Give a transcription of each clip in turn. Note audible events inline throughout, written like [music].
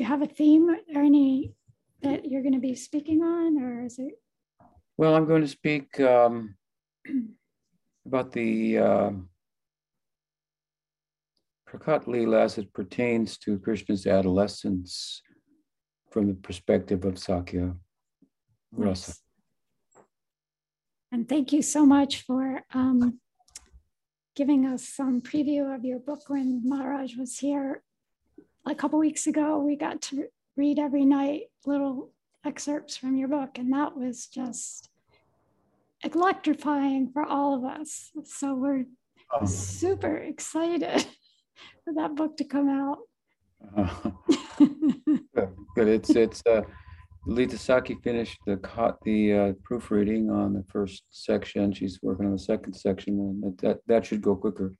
do you have a theme or any that you're going to be speaking on, or is it? Well, I'm going to speak um, about the uh, Prakat Leela as it pertains to Krishna's adolescence from the perspective of Sakya Rasa. And thank you so much for um, giving us some preview of your book when Maharaj was here a couple weeks ago. We got to read every night little excerpts from your book, and that was just electrifying for all of us. So we're oh. super excited [laughs] for that book to come out. [laughs] Uh, good. It's it's uh, Lita Saki finished the caught the uh, proofreading on the first section. She's working on the second section, and that that, that should go quicker.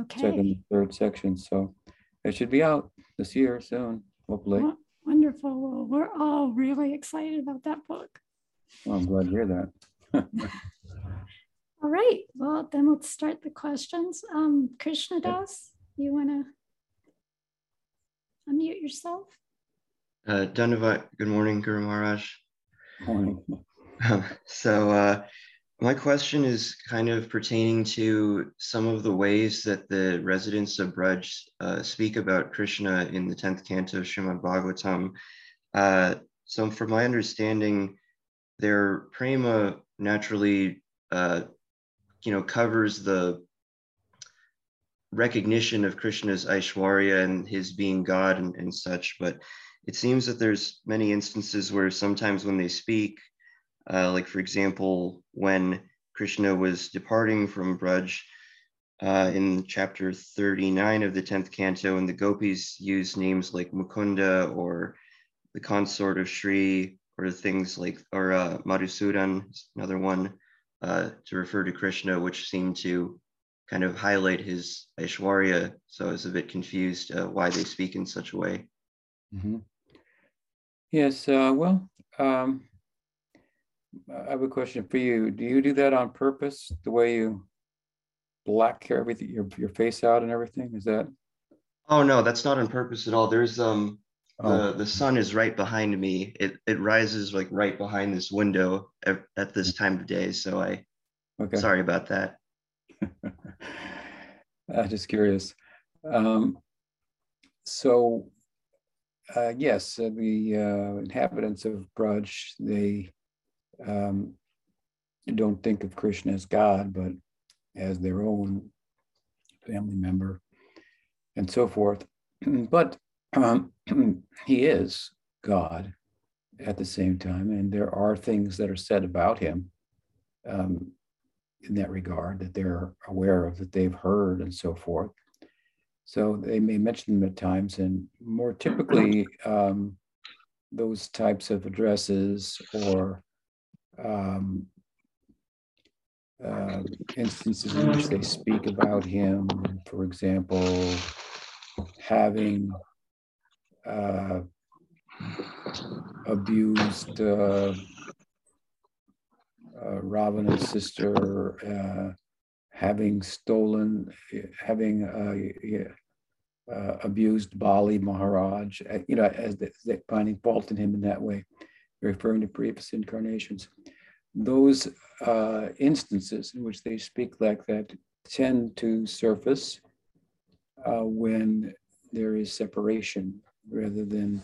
Okay. Second, third section. So it should be out this year soon, hopefully. Well, wonderful. Well, we're all really excited about that book. Well, I'm glad to hear that. [laughs] all right. Well, then let's start the questions. Um, Krishna Das, you want to unmute yourself? Uh, Dandavat, good morning, Guru Maharaj. Morning. [laughs] so, uh, my question is kind of pertaining to some of the ways that the residents of Braj uh, speak about Krishna in the 10th canto of Srimad Bhagavatam. Uh, so, from my understanding, their prema naturally, uh, you know, covers the recognition of Krishna's Aishwarya and his being God and, and such, but it seems that there's many instances where sometimes when they speak, uh, like for example, when Krishna was departing from Braj uh, in chapter 39 of the 10th canto, and the gopis use names like Mukunda or the consort of Shri, or things like, or uh, Madhusudan, another one, uh, to refer to Krishna, which seemed to kind of highlight his Aishwarya. So I was a bit confused uh, why they speak in such a way. Mm-hmm. Yes, uh, well, um, I have a question for you. Do you do that on purpose, the way you black everything, your, your face out and everything? Is that? Oh, no, that's not on purpose at all. There's, um, oh. the, the sun is right behind me. It, it rises like right behind this window at, at this mm. time of day. So I, okay. sorry about that. [laughs] I'm just curious. Um, so uh, yes, uh, the uh, inhabitants of Braj, they um, don't think of Krishna as God, but as their own family member and so forth. [clears throat] but um, [clears throat] he is God at the same time, and there are things that are said about him um, in that regard that they're aware of, that they've heard, and so forth. So they may mention them at times, and more typically, [clears throat] um, those types of addresses or um, uh, instances in which they speak about him, for example, having uh, abused uh, uh Ravana's sister, uh, having stolen, having uh, abused Bali Maharaj, you know, as they, finding fault in him in that way, referring to previous incarnations. Those uh, instances in which they speak like that tend to surface uh, when there is separation rather than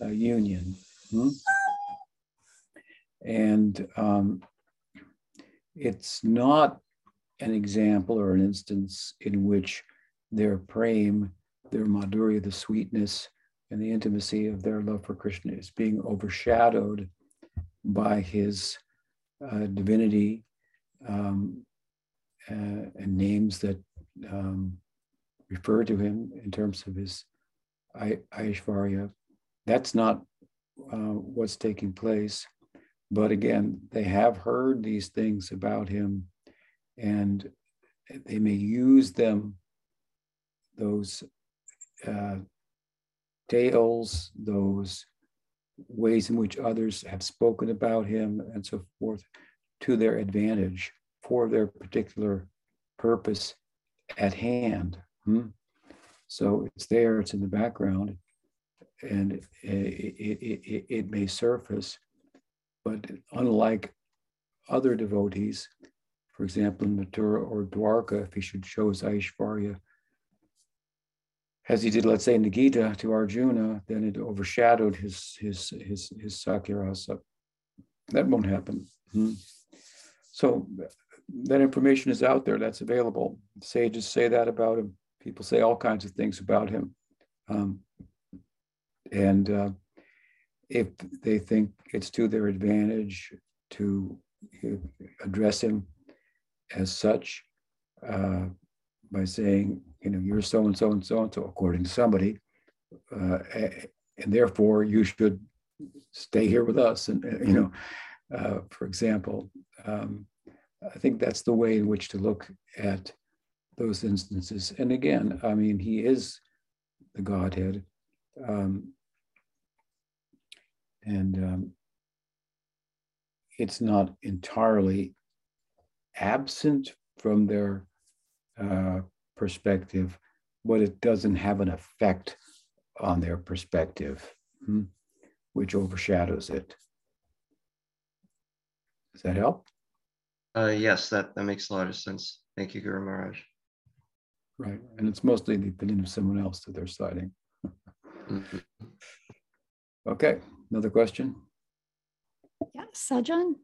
union. Hmm? And um, it's not an example or an instance in which their prem, their madhurya, the sweetness and the intimacy of their love for Krishna is being overshadowed by his uh, divinity um, uh, and names that um, refer to him in terms of his Aishvarya. That's not uh, what's taking place. But again, they have heard these things about him and they may use them, those uh, tales, those ways in which others have spoken about him, and so forth, to their advantage for their particular purpose at hand. Hmm? So it's there, it's in the background, and it, it, it, it may surface, but unlike other devotees, for example, in Mathura or Dwarka, if he should show his Aishvarya, as he did, let's say, in the Gita to Arjuna, then it overshadowed his his his his Sakyarasa. That won't happen. Hmm. So that information is out there. That's available. Sages say that about him. People say all kinds of things about him. Um, and uh, if they think it's to their advantage to address him as such uh, by saying, you know, you're so and so and so and so, according to somebody, uh, and therefore you should stay here with us. And, you know, uh, for example, um, I think that's the way in which to look at those instances. And again, I mean, he is the Godhead. Um, and um, it's not entirely absent from their uh, perspective, but it doesn't have an effect on their perspective, hmm, which overshadows it. Does that help? Uh, yes, that, that makes a lot of sense. Thank you, Guru Maharaj. Right. And it's mostly the opinion of someone else that they're citing. mm-hmm. Okay. Another question? Yeah, Sajan?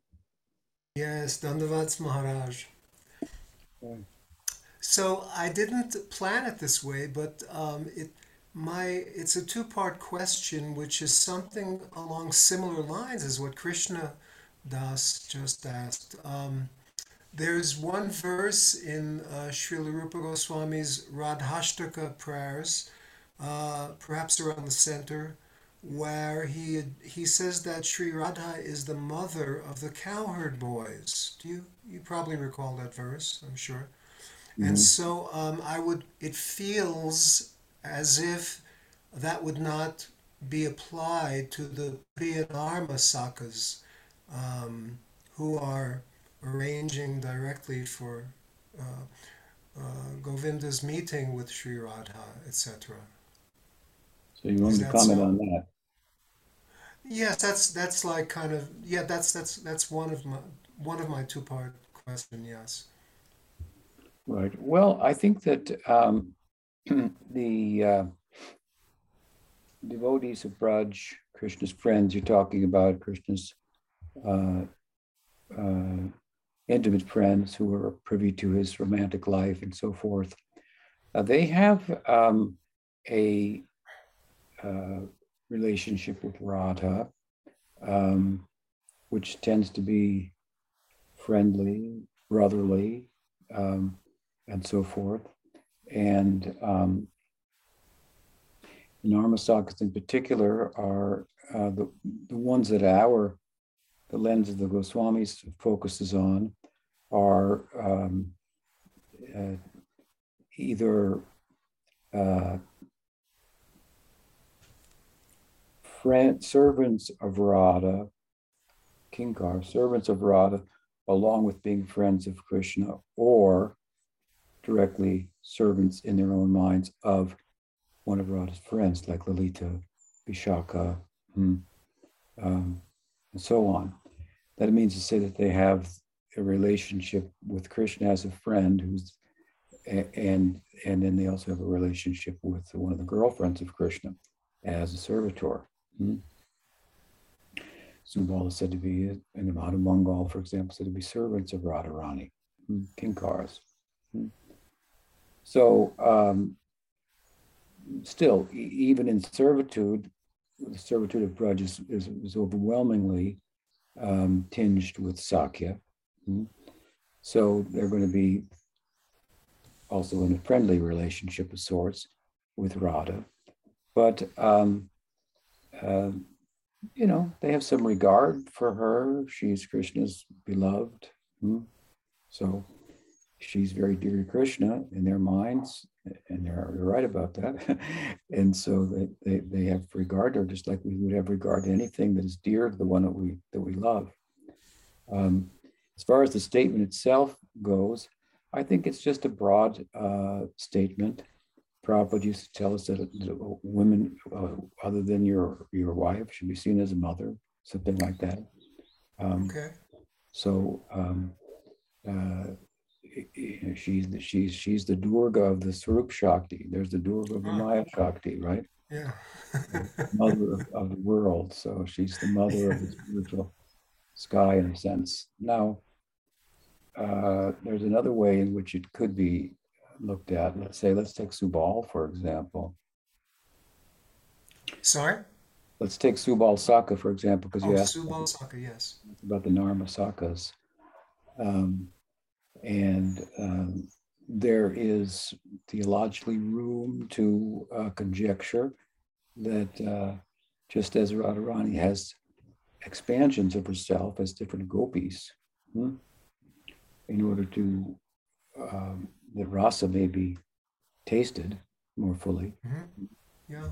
Yes, Dandavats Maharaj. Okay. So I didn't plan it this way, but um, it my it's a two-part question, which is something along similar lines as what Krishna Das just asked. Um, there's one verse in uh, Srila Rupa Goswami's Radhashtaka prayers, uh, perhaps around the center, where he he says that Sri Radha is the mother of the cowherd boys. Do you you probably recall that verse? I'm sure. Mm-hmm. And so um, I would. It feels as if that would not be applied to the Priyanarma Sakas, um, who are arranging directly for uh, uh, Govinda's meeting with Sri Radha, etc. So you want to comment so? on that? Yes, that's that's like kind of yeah. That's that's that's one of my one of my two part question. Yes. Right. Well, I think that um, [clears throat] the uh, devotees of Braj, Krishna's friends, you're talking about Krishna's uh, uh, intimate friends who are privy to his romantic life and so forth. Uh, they have um, a uh, relationship with Radha, um, which tends to be friendly, brotherly, um, and so forth. And um, Narmasakas in particular are uh, the, the ones that our the lens of the Goswamis focuses on are um, uh, either uh, friend, servants of Radha, Kinkar, servants of Radha, along with being friends of Krishna, or directly servants in their own minds of one of Radha's friends, like Lalita, Vishaka, hmm, um, and so on. That means to say that they have a relationship with Krishna as a friend who's and and then they also have a relationship with one of the girlfriends of Krishna as a servitor. Hmm? Is said to be, in the Mangal, for example, said to be servants of Radharani, hmm? Kinkaras. Hmm? So, um, still, even in servitude, the servitude of Braj is, is, is overwhelmingly um, tinged with Sakya. Hmm? So they're going to be also in a friendly relationship of sorts with Radha. But, um, uh, you know, they have some regard for her. She's Krishna's beloved. Hmm? So she's very dear to Krishna in their minds, and they're, they're right about that. [laughs] and so they, they, they have regard to her just like we would have regard to anything that is dear to the one that we that we love. Um, as far as the statement itself goes, I think it's just a broad uh, statement Prabhupada used to tell us that, that women uh, other than your your wife should be seen as a mother, something like that. Um, Okay. so um, uh, she's the, she's she's the Durga of the Swarup Shakti. There's the Durga of the Ah. Maya Shakti, right? Yeah. Mother of, of the world. So she's the mother of the spiritual sky in a sense. Now, uh, there's another way in which it could be looked at. Let's say, let's take Subal, for example. Sorry? Let's take Subal Saka, for example, because Oh, you asked Subal Saka, yes. about the Narma Sakas. Um, and um, there is theologically room to uh, conjecture that uh, just as Radharani has expansions of herself as different gopis, hmm, in order to um, that rasa may be tasted more fully. hmm Yeah.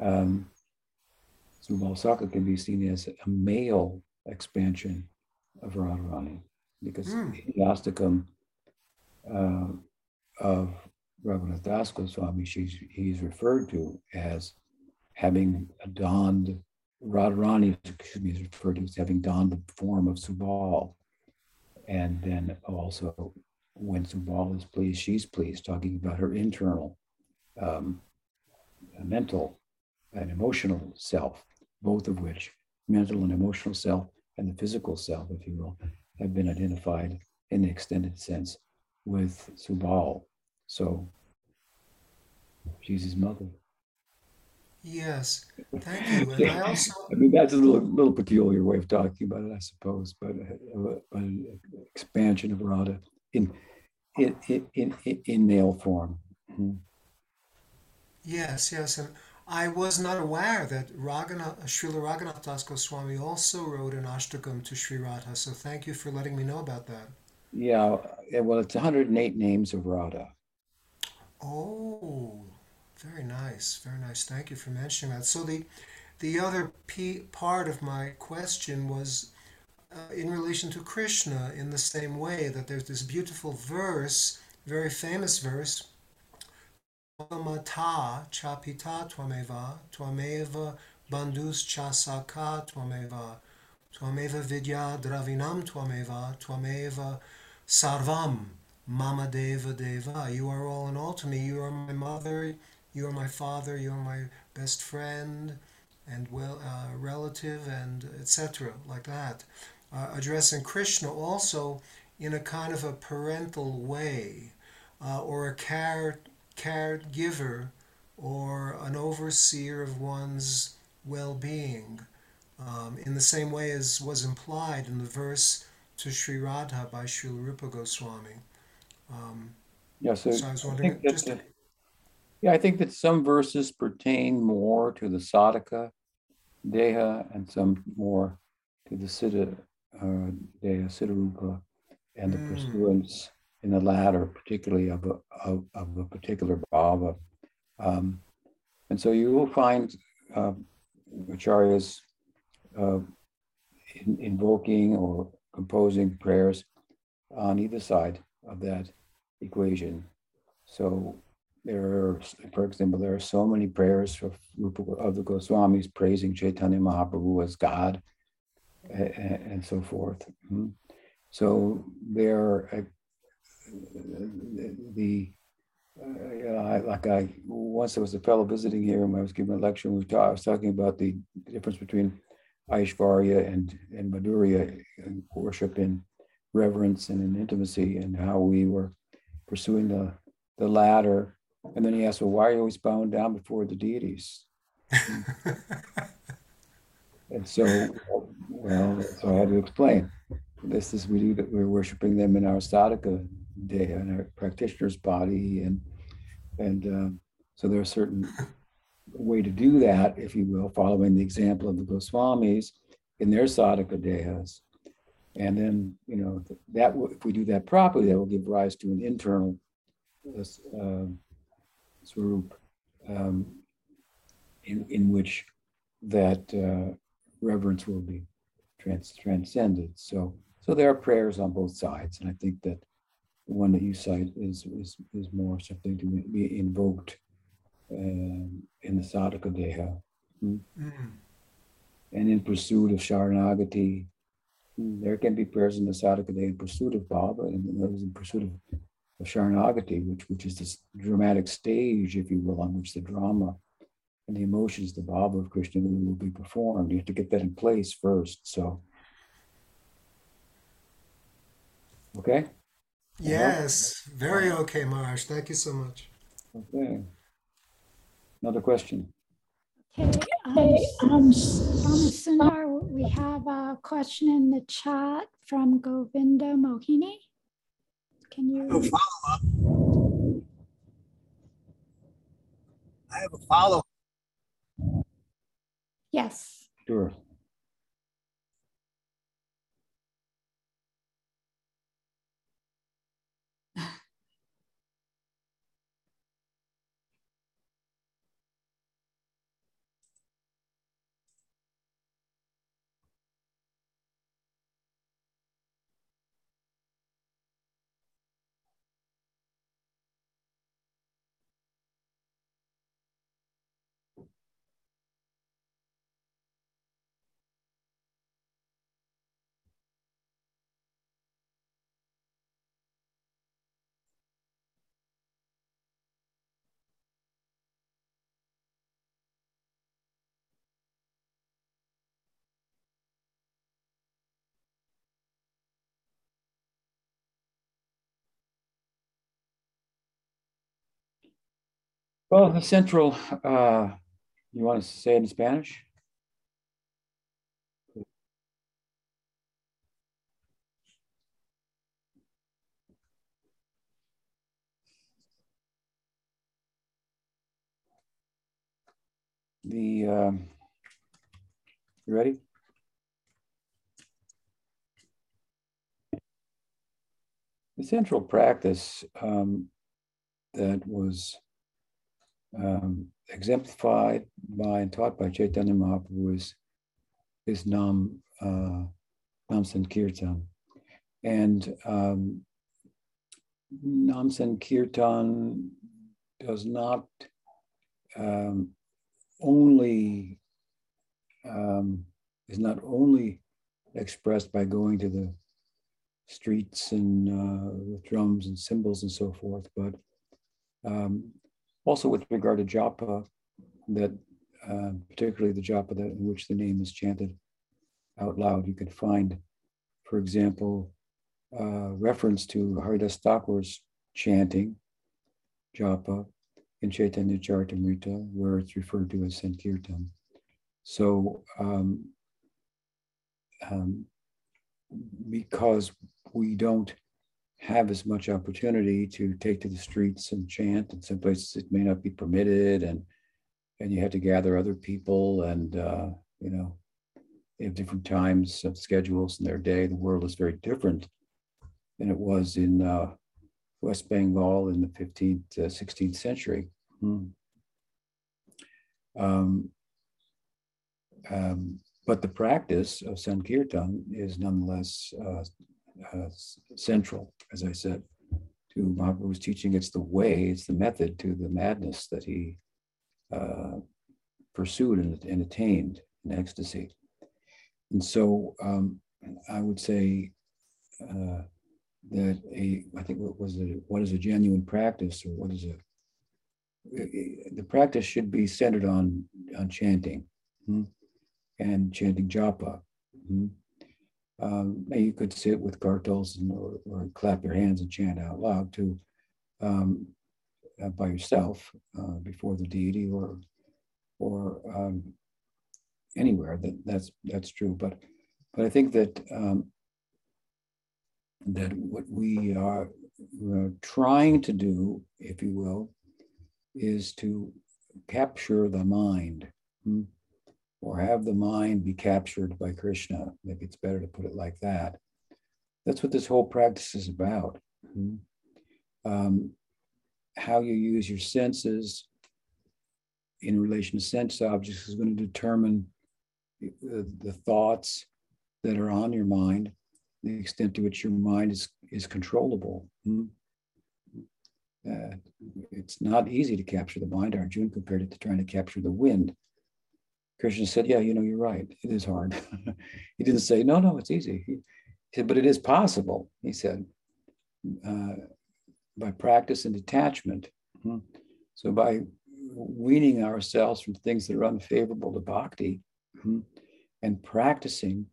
Um, Subal Saka can be seen as a male expansion of Radharani because Hmm. the Astakam uh, of Raghunath Das Goswami, she's, he's referred to as having donned, Radharani excuse me, is referred to as having donned the form of Subal. And then also, when Subal is pleased, she's pleased, talking about her internal um, mental and emotional self, both of which, mental and emotional self, and the physical self, if you will, have been identified in the extended sense with Subal. So she's his mother. Yes. Thank you. And I [laughs] also, I mean, that's a little, little peculiar way of talking about it, I suppose, but, uh, an expansion of Radha in in in in, in male form. Mhm. yes, yes. And I was not aware that Raghuna, Srila Raghunath Das Goswami also wrote an Ashtakam to Sri Radha. So thank you for letting me know about that. Yeah, uh, well, it's 108 names of Radha. Oh, very nice, very nice. Thank you for mentioning that. So the the other p part of my question was uh, in relation to Krishna in the same way that there's this beautiful verse, very famous verse. Mata chapita twameva twameva bandhus chasaka twameva twameva vidya dravinam twameva twameva sarvam Mama Deva Deva, you are all in all to me. You are my mother, you are my father, you are my best friend and well uh, relative, and etc. Like that, uh, addressing Krishna also in a kind of a parental way, uh, or a care caregiver, or an overseer of one's well-being, um, in the same way as was implied in the verse to Sri Radha by Srila Rupa Goswami. Um, Yeah, so, so I was wondering, think that, just uh, yeah, I think that some verses pertain more to the sadhaka deha and some more to the siddha uh, deha, siddharupa, and the Mm. pursuance in the latter, particularly of a, of, of a particular bhava. Um, and so you will find uh, acharyas uh, in, invoking or composing prayers on either side of that equation. So there are, for example, there are so many prayers of, of the Goswamis praising Chaitanya Mahaprabhu as God a- a- and, so forth. Mhm. So there, uh, the uh, you know, I, like I once there was a fellow visiting here and I was giving a lecture. And we ta- I was talking about the difference between Aishvarya and and Madhurya and worship in reverence and in intimacy, and how we were pursuing the the latter. And then he asked, "Well, why are you always bowing down before the deities?" [laughs] And so, well, so I had to explain. This is we do that we're worshiping them in our sadhaka day in a practitioner's body, and and um, so there's a certain way to do that, if you will, following the example of the Goswamis in their sadhaka dehas. And then, you know, that if we do that properly, that will give rise to an internal uh, swarup um, in, in which that uh, reverence will be trans- transcended. So, so there are prayers on both sides, and I think that the one that you cite is is is more something to be invoked um, in the sadhaka deha. Mm. And in pursuit of Sharanagati, there can be prayers in the sadhaka deha in pursuit of Bhava and those in pursuit of, of Sharanagati, which, which is this dramatic stage, if you will, on which the drama and the emotions, the Bhava of Krishna will be performed. You have to get that in place first. So, okay? Yes, very okay, Maharaj. Thank you so much. Okay. Another question. Okay, um, um, Sundar, we have a question in the chat from Govinda Mohini. Can I have a you, follow-up. I have a follow. yes, Sure. Well, the central, uh, you want to say it in Spanish? The, um, you ready? The central practice um, that was um, exemplified by and taught by Chaitanya Mahaprabhu is, is Nam, uh, Nam Sankirtan. And um, Nam Sankirtan does not um, only, um, is not only expressed by going to the streets and uh, with drums and cymbals and so forth, but um, also with regard to japa, that uh, particularly the japa that in which the name is chanted out loud, you can find, for example, uh, reference to Haridas Thakur's chanting japa in Chaitanya Charitamrita, where it's referred to as Sankirtan. So, um, um, because we don't have as much opportunity to take to the streets and chant. In some places, it may not be permitted, and and you have to gather other people, and uh, you know, they have different times of schedules in their day. The world is very different than it was in uh, West Bengal in the 15th, uh, 16th century. Hmm. Um, um, but the practice of Sankirtan is nonetheless uh, uh, central, as I said, to Mahaprabhu's teaching. It's the way, it's the method to the madness that he uh, pursued and, and, attained in ecstasy. And so um, I would say uh, that a, I think what was it, what is a genuine practice or what is a, the practice should be centered on, on chanting hmm, and chanting japa. Hmm. Um, you could sit with kartals and, or, or, clap your hands and chant out loud to um, uh, by yourself uh, before the deity or or um, anywhere that that's that's true. But but I think that um, that what we are trying to do, if you will, is to capture the mind. Hmm? Or have the mind be captured by Krishna. Maybe it's better to put it like that. That's what this whole practice is about. Mm-hmm. Um, how you use your senses in relation to sense objects is going to determine the, the thoughts that are on your mind, the extent to which your mind is, is controllable. Mm-hmm. Uh, it's not easy to capture the mind. Arjuna compared it to trying to capture the wind. Krishna said, Yeah, you know, you're right. It is hard. [laughs] he didn't say, No, no, it's easy. He, said, But it is possible, he said, uh, by practice and detachment. Hmm. So by weaning ourselves from things that are unfavorable to bhakti hmm, and practicing,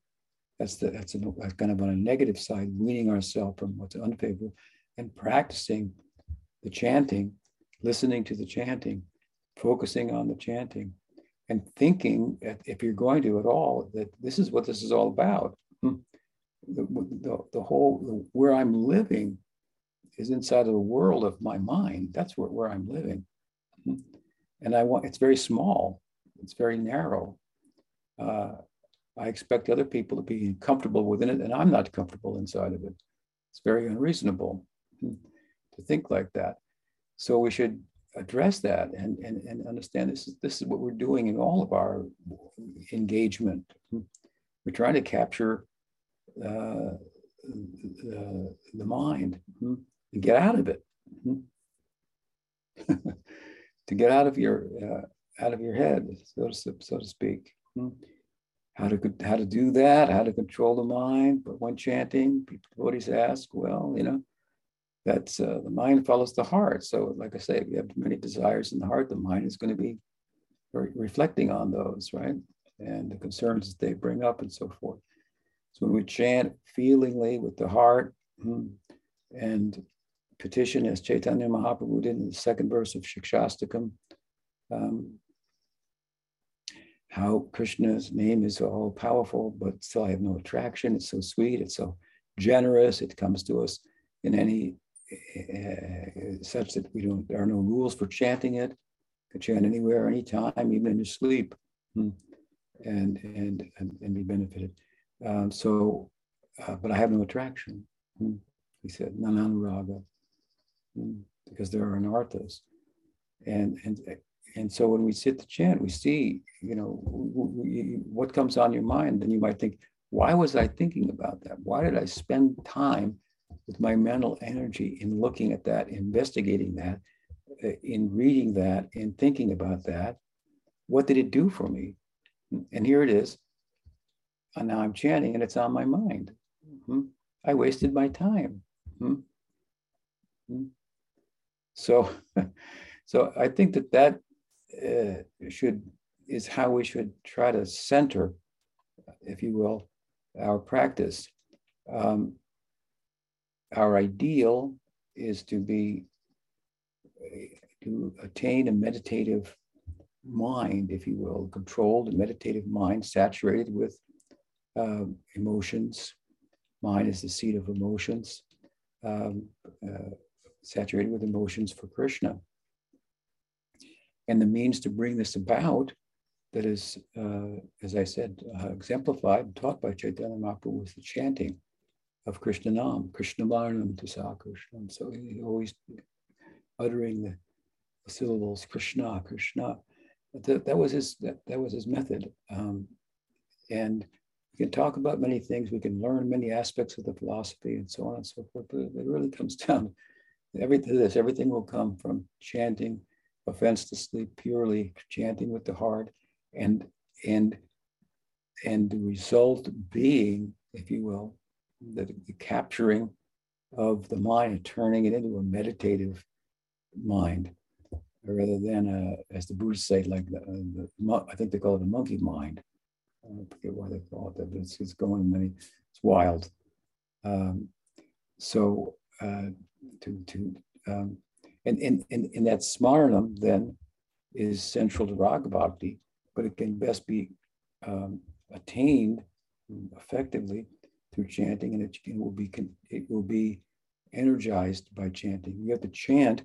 that's, the, that's, a, that's kind of on a negative side, weaning ourselves from what's unfavorable and practicing the chanting, listening to the chanting, focusing on the chanting, and thinking, if you're going to at all, that this is what this is all about. Hmm. The, the, the whole, where I'm living is inside of the world of my mind. That's where, where I'm living. Hmm. And I want, it's very small, it's very narrow. Uh, I expect other people to be comfortable within it, and I'm not comfortable inside of it. It's very unreasonable hmm, to think like that. So we should address that and, and, and understand this is, this is what we're doing in all of our engagement. We're trying to capture uh, the, the mind and get out of it. [laughs] To get out of your uh, out of your head, so to, so to speak. How to how to do that? How to control the mind? But when chanting, people devotees ask, well, you know, that's uh, the mind follows the heart. So, like I say, if you have many desires in the heart, the mind is going to be re- reflecting on those, right? And the concerns that they bring up and so forth. So when we chant feelingly with the heart hmm, and petition, as Chaitanya Mahaprabhu did in the second verse of Shikshastakam, um, how Krishna's name is all powerful, but still I have no attraction. It's so sweet, it's so generous, it comes to us in any uh, such that we don't, there are no rules for chanting it. You can chant anywhere, anytime, even in your sleep, hmm, and, and, and, and be benefited. Um, so, uh, but I have no attraction. Hmm. He said, nananuraga, hmm, because there are anarthas. And, and, and so when we sit to chant, we see, you know, what comes on your mind. Then you might think, why was I thinking about that? Why did I spend time with my mental energy in looking at that, investigating that, uh, in reading that, in thinking about that. What did it do for me? And here it is. And now I'm chanting and it's on my mind. Mm-hmm. I wasted my time. Mm-hmm. So, [laughs] so I think that that uh, should is how we should try to center, if you will, our practice. Um, our ideal is to be to attain a meditative mind, if you will, controlled meditative mind, saturated with uh, emotions. Mind is the seat of emotions, um, uh, saturated with emotions for Krishna. And the means to bring this about, that is, uh, as I said, uh, exemplified, taught by Chaitanya Mahaprabhu, was the chanting of Krishna Nam, Krishna Varnam Tasa Krishna. And so he always uttering the, syllables Krishna, Krishna. That, that was his that, that was his method. Um, and we can talk about many things, we can learn many aspects of the philosophy and so on and so forth, but it really comes [laughs] down everything this, everything will come from chanting, offense to sleep purely, chanting with the heart, and and and the result being, if you will, the, the capturing of the mind and turning it into a meditative mind rather than, a, as the Buddhists say, like the, the, I think they call it a monkey mind. I forget why they call it that, but it's, it's going many, it's wild. Um, so uh, to, to um, and, and that smarnam then is central to Raga Bhakti, but it can best be um, attained effectively through chanting, and it, will be it will be energized by chanting. You have to chant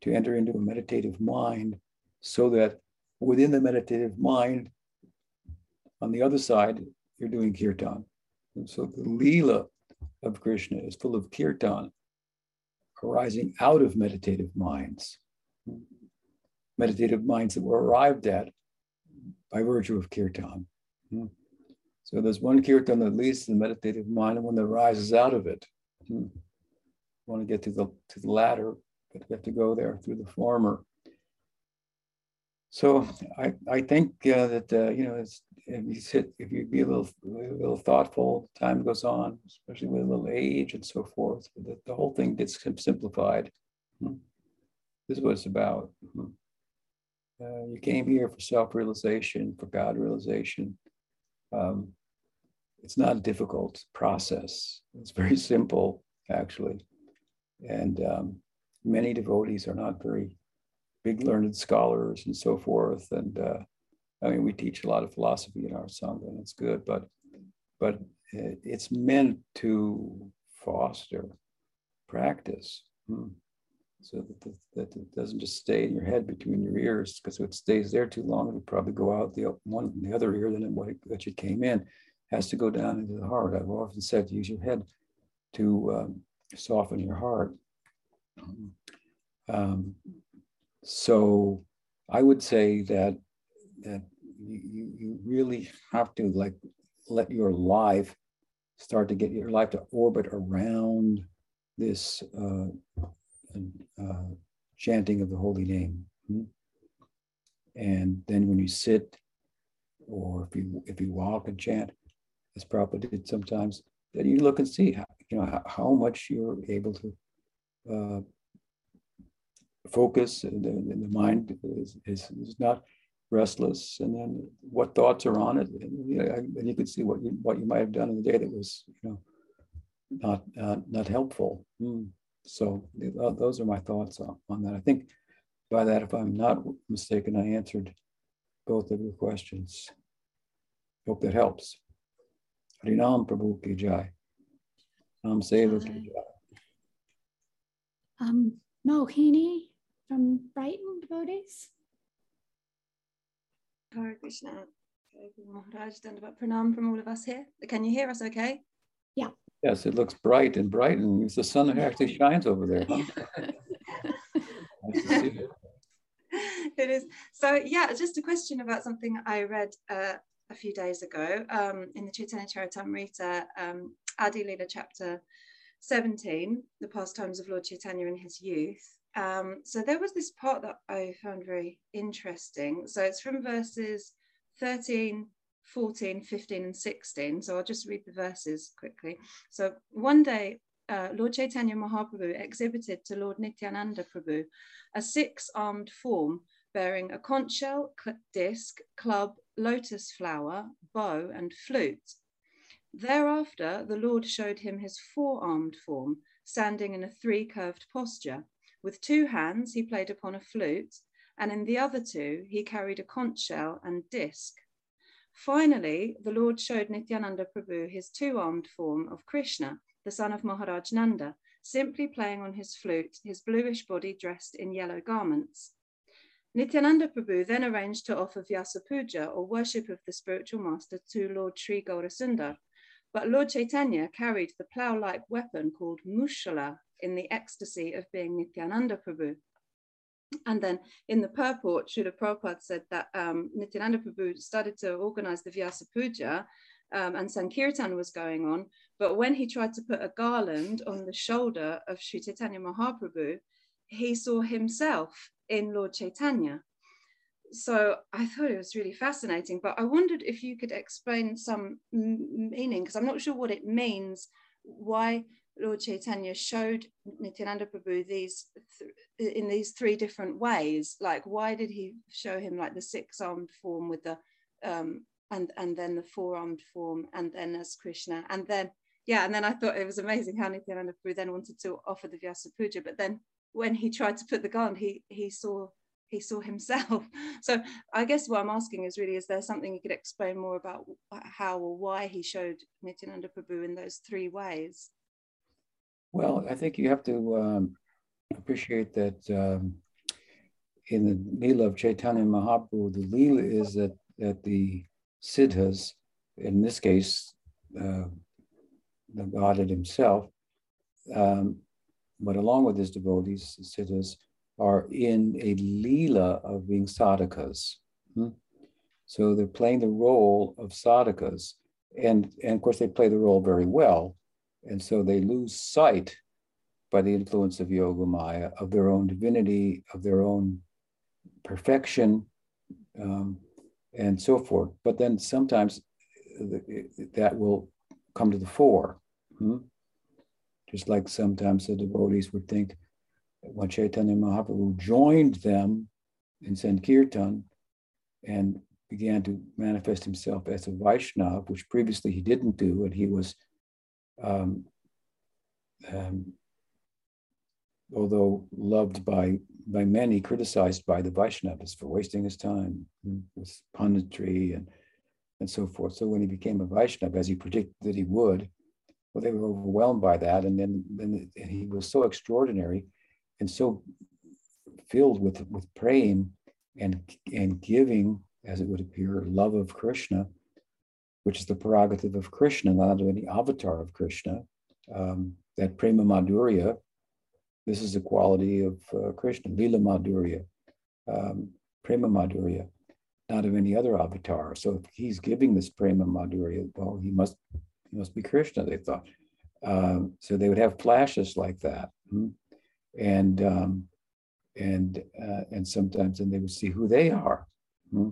to enter into a meditative mind, so that within the meditative mind, on the other side, you're doing kirtan. And so the lila of Krishna is full of kirtan arising out of meditative minds, meditative minds that were arrived at by virtue of kirtan. Hmm. So there's one kirtan that leads to the meditative mind and one that rises out of it. Hmm. Want to get to the to the latter, but you have to go there through the former. So I, I think uh, that, uh, you know, if you sit, if you be a little, a little thoughtful, time goes on, especially with a little age and so forth, the, the whole thing gets simplified. Hmm. This is what it's about. Hmm. Uh, you came here for self-realization, for God realization. Um, it's not a difficult process. It's very [laughs] simple, actually. And um, many devotees are not very big learned scholars and so forth. And uh, I mean, we teach a lot of philosophy in our sangha, and it's good, but but it's meant to foster practice. Hmm. So that, that, it doesn't just stay in your head between your ears, because if it stays there too long, it'll probably go out the one the other ear than it, it came in. Has to go down into the heart. I've often said use your head to um, soften your heart. Um, so I would say that that you, you really have to like let your life start to get your life to orbit around this uh, uh, chanting of the holy name. Hmm? And then when you sit, or if you if you walk and chant, as Prabhupada did sometimes, then you look and see how you know how, how much you're able to uh, focus, and the, and the mind is, is, is, not restless, and then what thoughts are on it, and you, know, and you can see what you what you might have done in the day that was you know not uh, not helpful. Hmm. So those are my thoughts on, on that. I think by that, if I'm not mistaken, I answered both of your questions. Hope that helps. Harinam Prabhu Ki Jai. Nam Seva Ki Jai. Um, Mohini from Brighton devotees. Hare Krishna. Maharaj, Dandavat Pranam from all of us here. Can you hear us okay? Yeah. Yes, it looks bright and bright, and the sun actually shines over there. Huh? [laughs] nice it. [laughs] it is. So, yeah, just a question about something I read uh, a few days ago um, in the Chaitanya Charitamrita, um, Adi Lila chapter 17, the pastimes of Lord Chaitanya in his youth. Um, so there was this part that I found very interesting. So it's from verses 13, 14, 15, and 16. So I'll just read the verses quickly. So one day, uh, Lord Chaitanya Mahaprabhu exhibited to Lord Nityananda Prabhu a six armed form bearing a conch shell, disc, club, lotus flower, bow, and flute. Thereafter, the Lord showed him his four armed form, standing in a three curved posture. With two hands, he played upon a flute, and in the other two, he carried a conch shell and disc. Finally, the Lord showed Nityananda Prabhu his two armed form of Krishna, the son of Maharaj Nanda, simply playing on his flute, his bluish body dressed in yellow garments. Nityananda Prabhu then arranged to offer Vyasa Puja or worship of the spiritual master to Lord Sri Gaurasundar. But Lord Chaitanya carried the plough like weapon called Mushala in the ecstasy of being Nityananda Prabhu. And then in the purport, Srila Prabhupada said that um, Nityananda Prabhu started to organize the Vyasa Puja um, and Sankirtan was going on. But when he tried to put a garland on the shoulder of Sri Chaitanya Mahaprabhu, he saw himself in Lord Chaitanya. So I thought it was really fascinating, but I wondered if you could explain some meaning, because I'm not sure what it means, why Lord Chaitanya showed Nityananda Prabhu these th- in these three different ways. Like, why did he show him like the six-armed form with the um, and and then the four-armed form, and then as Krishna, and then yeah, and then I thought it was amazing how Nityananda Prabhu then wanted to offer the Vyasa Puja, but then when he tried to put the gun, he he saw he saw himself. [laughs] So I guess what I'm asking is really, is there something you could explain more about how or why he showed Nityananda Prabhu in those three ways? Well, I think you have to um, appreciate that um, in the Leela of Chaitanya Mahaprabhu, the Leela is that, that the Siddhas, in this case, uh, the Godhead himself, um, but along with his devotees, Siddhas, are in a Leela of being sadhakas. Hmm? So they're playing the role of sadhakas. And, and of course, they play the role very well and so they lose sight by the influence of Yoga Maya, of their own divinity, of their own perfection, um, and so forth. But then sometimes that will come to the fore. Hmm? Just like sometimes the devotees would think when Chaitanya Mahaprabhu joined them in Sankirtan and began to manifest himself as a Vaishnav, which previously he didn't do, and he was, um, um, although loved by by many, criticized by the Vaishnavas for wasting his time with punditry and and so forth. So when he became a Vaishnav, as he predicted that he would, well, they were overwhelmed by that, and then he was so extraordinary and so filled with with praying and and giving as it would appear, love of Krishna, which is the prerogative of Krishna, not of any avatar of Krishna. Um, that prema madhurya, this is the quality of uh, Krishna, lila madhurya, um, prema madhurya, not of any other avatar. So if he's giving this prema madhurya, well, he must he must be Krishna. They thought. Um, so they would have flashes like that, hmm? and um, and uh, and sometimes then they would see who they are. Hmm?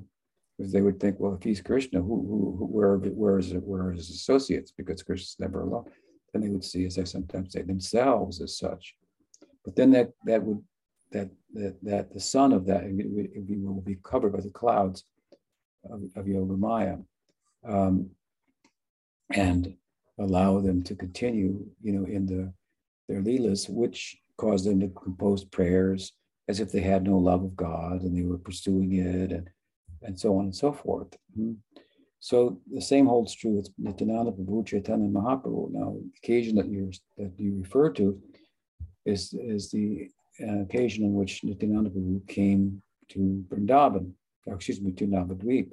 because they would think, well, if he's Krishna, who, who, who where, where is it, where are his associates? Because Krishna's never alone. Then they would see, as I sometimes say, themselves as such. But then that that would that that, that the sun of that it, it will be covered by the clouds of, of Yoga Maya, um, and allow them to continue, you know, in the their leelas, which caused them to compose prayers as if they had no love of God and they were pursuing it and and so on and so forth. Mm-hmm. So the same holds true with Nityananda Prabhu, Chaitanya Mahaprabhu. Now, the occasion that you that you refer to is is the uh, occasion in which Nityananda Prabhu came to Vrindavan, excuse me, to Navadvip,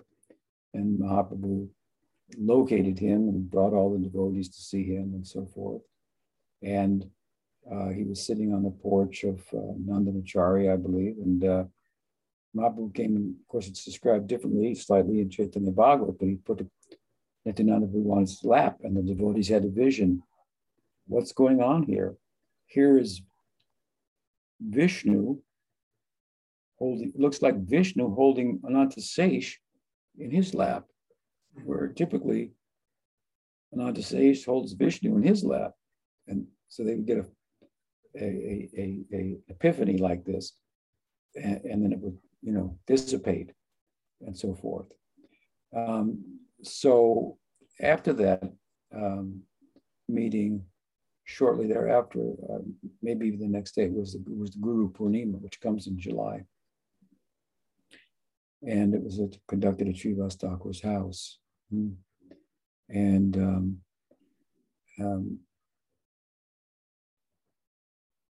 and Mahaprabhu located him and brought all the devotees to see him and so forth. And uh, he was sitting on the porch of uh, Nandanacharya, I believe, and uh, Mahaprabhu came, and of course, it's described differently, slightly in Chaitanya Bhagavat, but he put the Nityananda on his lap, and the devotees had a vision. What's going on here? Here is Vishnu holding, looks like Vishnu holding Ananta Sesh in his lap, where typically Ananta Sesh holds Vishnu in his lap. And so they would get a, a, a, a epiphany like this. And, and then it would you know, dissipate and so forth. Um, so after that um, meeting, shortly thereafter, uh, maybe the next day was the, was the Guru Purnima, which comes in July. And it was a, conducted at Srivas Thakur's house. And um, um,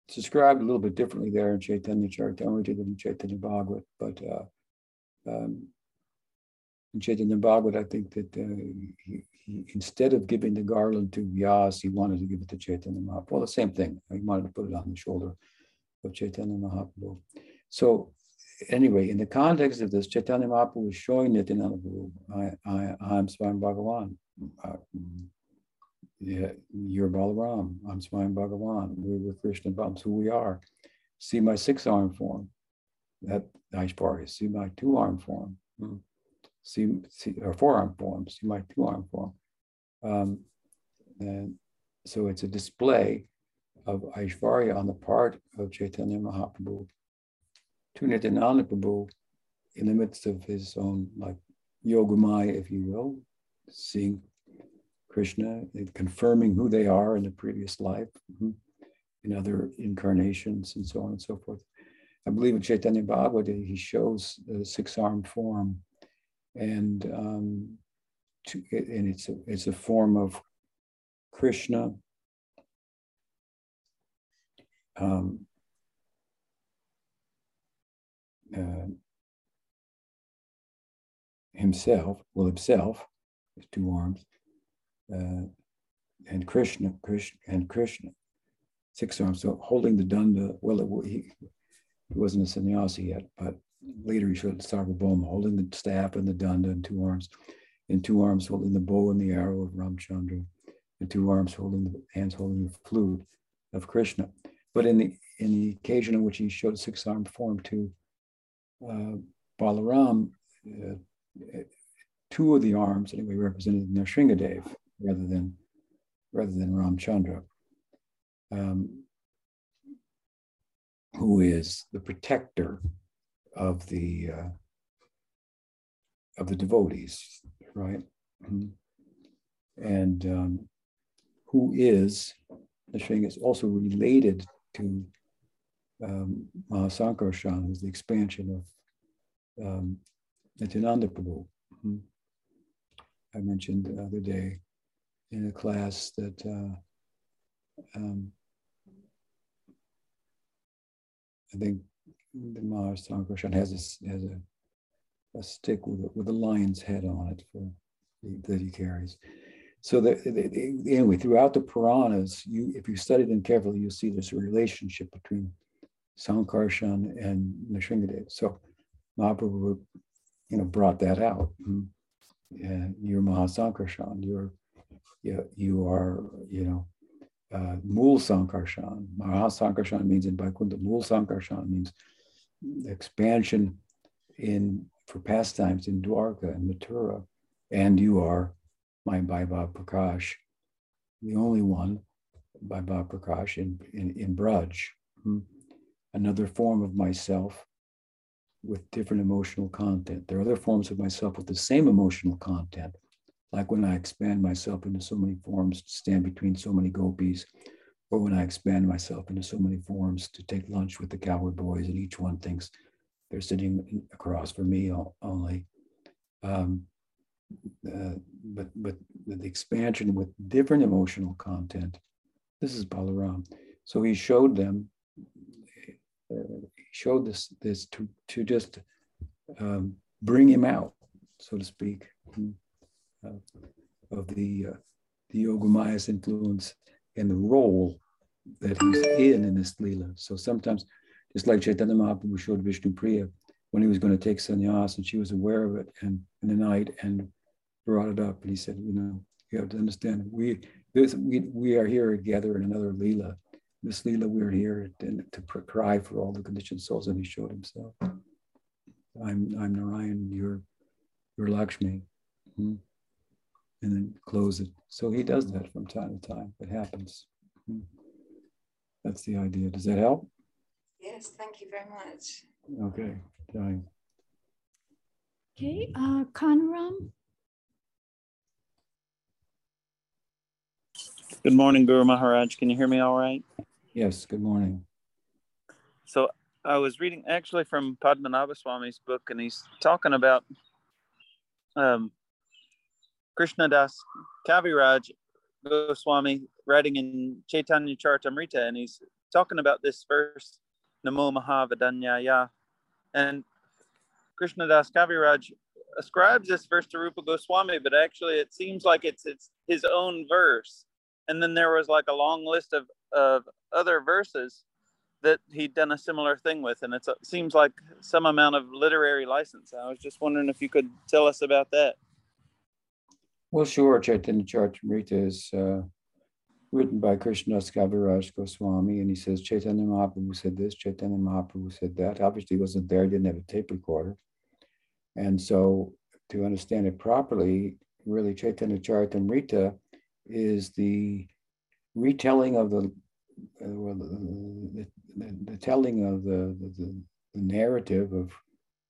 it's described a little bit differently there in Chaitanya Charitamrita than in Chaitanya Bhagavat, but uh, um, in Chaitanya Bhagavat, I think that uh, he, he, instead of giving the garland to Vyas, he wanted to give it to Chaitanya Mahaprabhu. Well, the same thing. He wanted to put it on the shoulder of Chaitanya Mahaprabhu. So anyway, in the context of this, Chaitanya Mahaprabhu was showing Nityananda Prabhu, I, I, I'm Svayam Bhagavan. Uh, yeah, you're Balaram. I'm Svayam Bhagavan. We're with Krishna Bhams, who we are. See my six arm form. That Aishwarya. See my two arm form. Hmm. See, see or four arm form. See my two arm form. Um, and so it's a display of Aishwarya on the part of Chaitanya Mahaprabhu to Nityananda Prabhu in the midst of his own like yogamaya, if you will, seeing Krishna, confirming who they are in the previous life, mm-hmm, in other incarnations, and so on and so forth. I believe in Chaitanya Bhagavata, he shows the six-armed form, and um, to, and it's a, it's a form of Krishna. Um, uh, himself, well, himself, his two arms, uh, and Krishna, Krishna, and Krishna, six arms. So holding the danda, well, it, he, he wasn't a sannyasi yet, but later he showed Sarvabhauma, holding the staff and the danda in two arms, in two arms holding the bow and the arrow of Ramchandra, in two arms holding the hands holding the flute of Krishna. but in the in the occasion in which he showed six armed form to uh, Balaram, uh, two of the arms anyway represented Nrsingadev rather than rather than Ramchandra, um, who is the protector of the uh, of the devotees, right? Mm-hmm. And um, who is Nrsinga is also related to um, Mahasankarshan, who's the expansion of um, Nityananda Prabhu. Mm-hmm. I mentioned the other day in a class that uh, um, I think the Mahasankarshan has a, has a, a stick with a, with a lion's head on it for that he carries. So that anyway, throughout the Puranas, you if you study them carefully, you'll see a relationship between Sankarshan and Nrsingadev. So Mahaprabhu, you know, brought that out. Mm-hmm. And you're Mahasankarshan, you're you, you are, you know, uh, Mool Sankarshan. Mahasankarshan means in Vaikuntha. Mool Sankarshan means expansion in for pastimes in Dwarka and Mathura. And you are my Vaibhav Prakash, the only one, by Vaibhav Prakash in, in, in Braj. Hmm. Another form of myself with different emotional content. There are other forms of myself with the same emotional content, like when I expand myself into so many forms to stand between so many gopis, or when I expand myself into so many forms to take lunch with the cowherd boys, and each one thinks they're sitting across from me only. Um, uh, but but the expansion with different emotional content. This is Balaram. So he showed them. Showed this this to to just um, bring him out, so to speak, uh, of the uh, the Yogamayas influence and the role that he's in in this lila. So sometimes, just like Chaitanya Mahaprabhu showed Vishnu Priya when he was going to take sannyas, and she was aware of it, and in the night, and brought it up and he said, you know, you have to understand we this we we are here together in another Leela. This Leela, we're here to, to cry for all the conditioned souls, and he showed himself. I'm I'm Narayan, you're you're Lakshmi. Mm-hmm. And then close it. So he does that from time to time. It happens. Mm-hmm. That's the idea. Does that help? Yes, thank you very much. Okay, Dying. Okay, uh, Conram. Good morning, Guru Maharaj. Can you hear me all right? Yes, good morning. So I was reading actually from Padmanabha Swami's book, and he's talking about um, Krishnadas Kaviraj Goswami writing in Chaitanya Charitamrita, and he's talking about this verse, Namo Mahavadanyaya. And Krishna Krishnadas Kaviraj ascribes this verse to Rupa Goswami, but actually it seems like it's it's his own verse and then there was like a long list of of other verses that he'd done a similar thing with and it seems like some amount of literary license. I was just wondering if you could tell us about that. Well sure chaitanya charitamrita is uh, written by krishna kaviraj goswami and he says chaitanya mahaprabhu said this chaitanya mahaprabhu said that. Obviously he wasn't there he didn't have a tape recorder. And so to understand it properly really chaitanya charitamrita is the retelling of the, uh, the, the, the, telling of the, the, the narrative of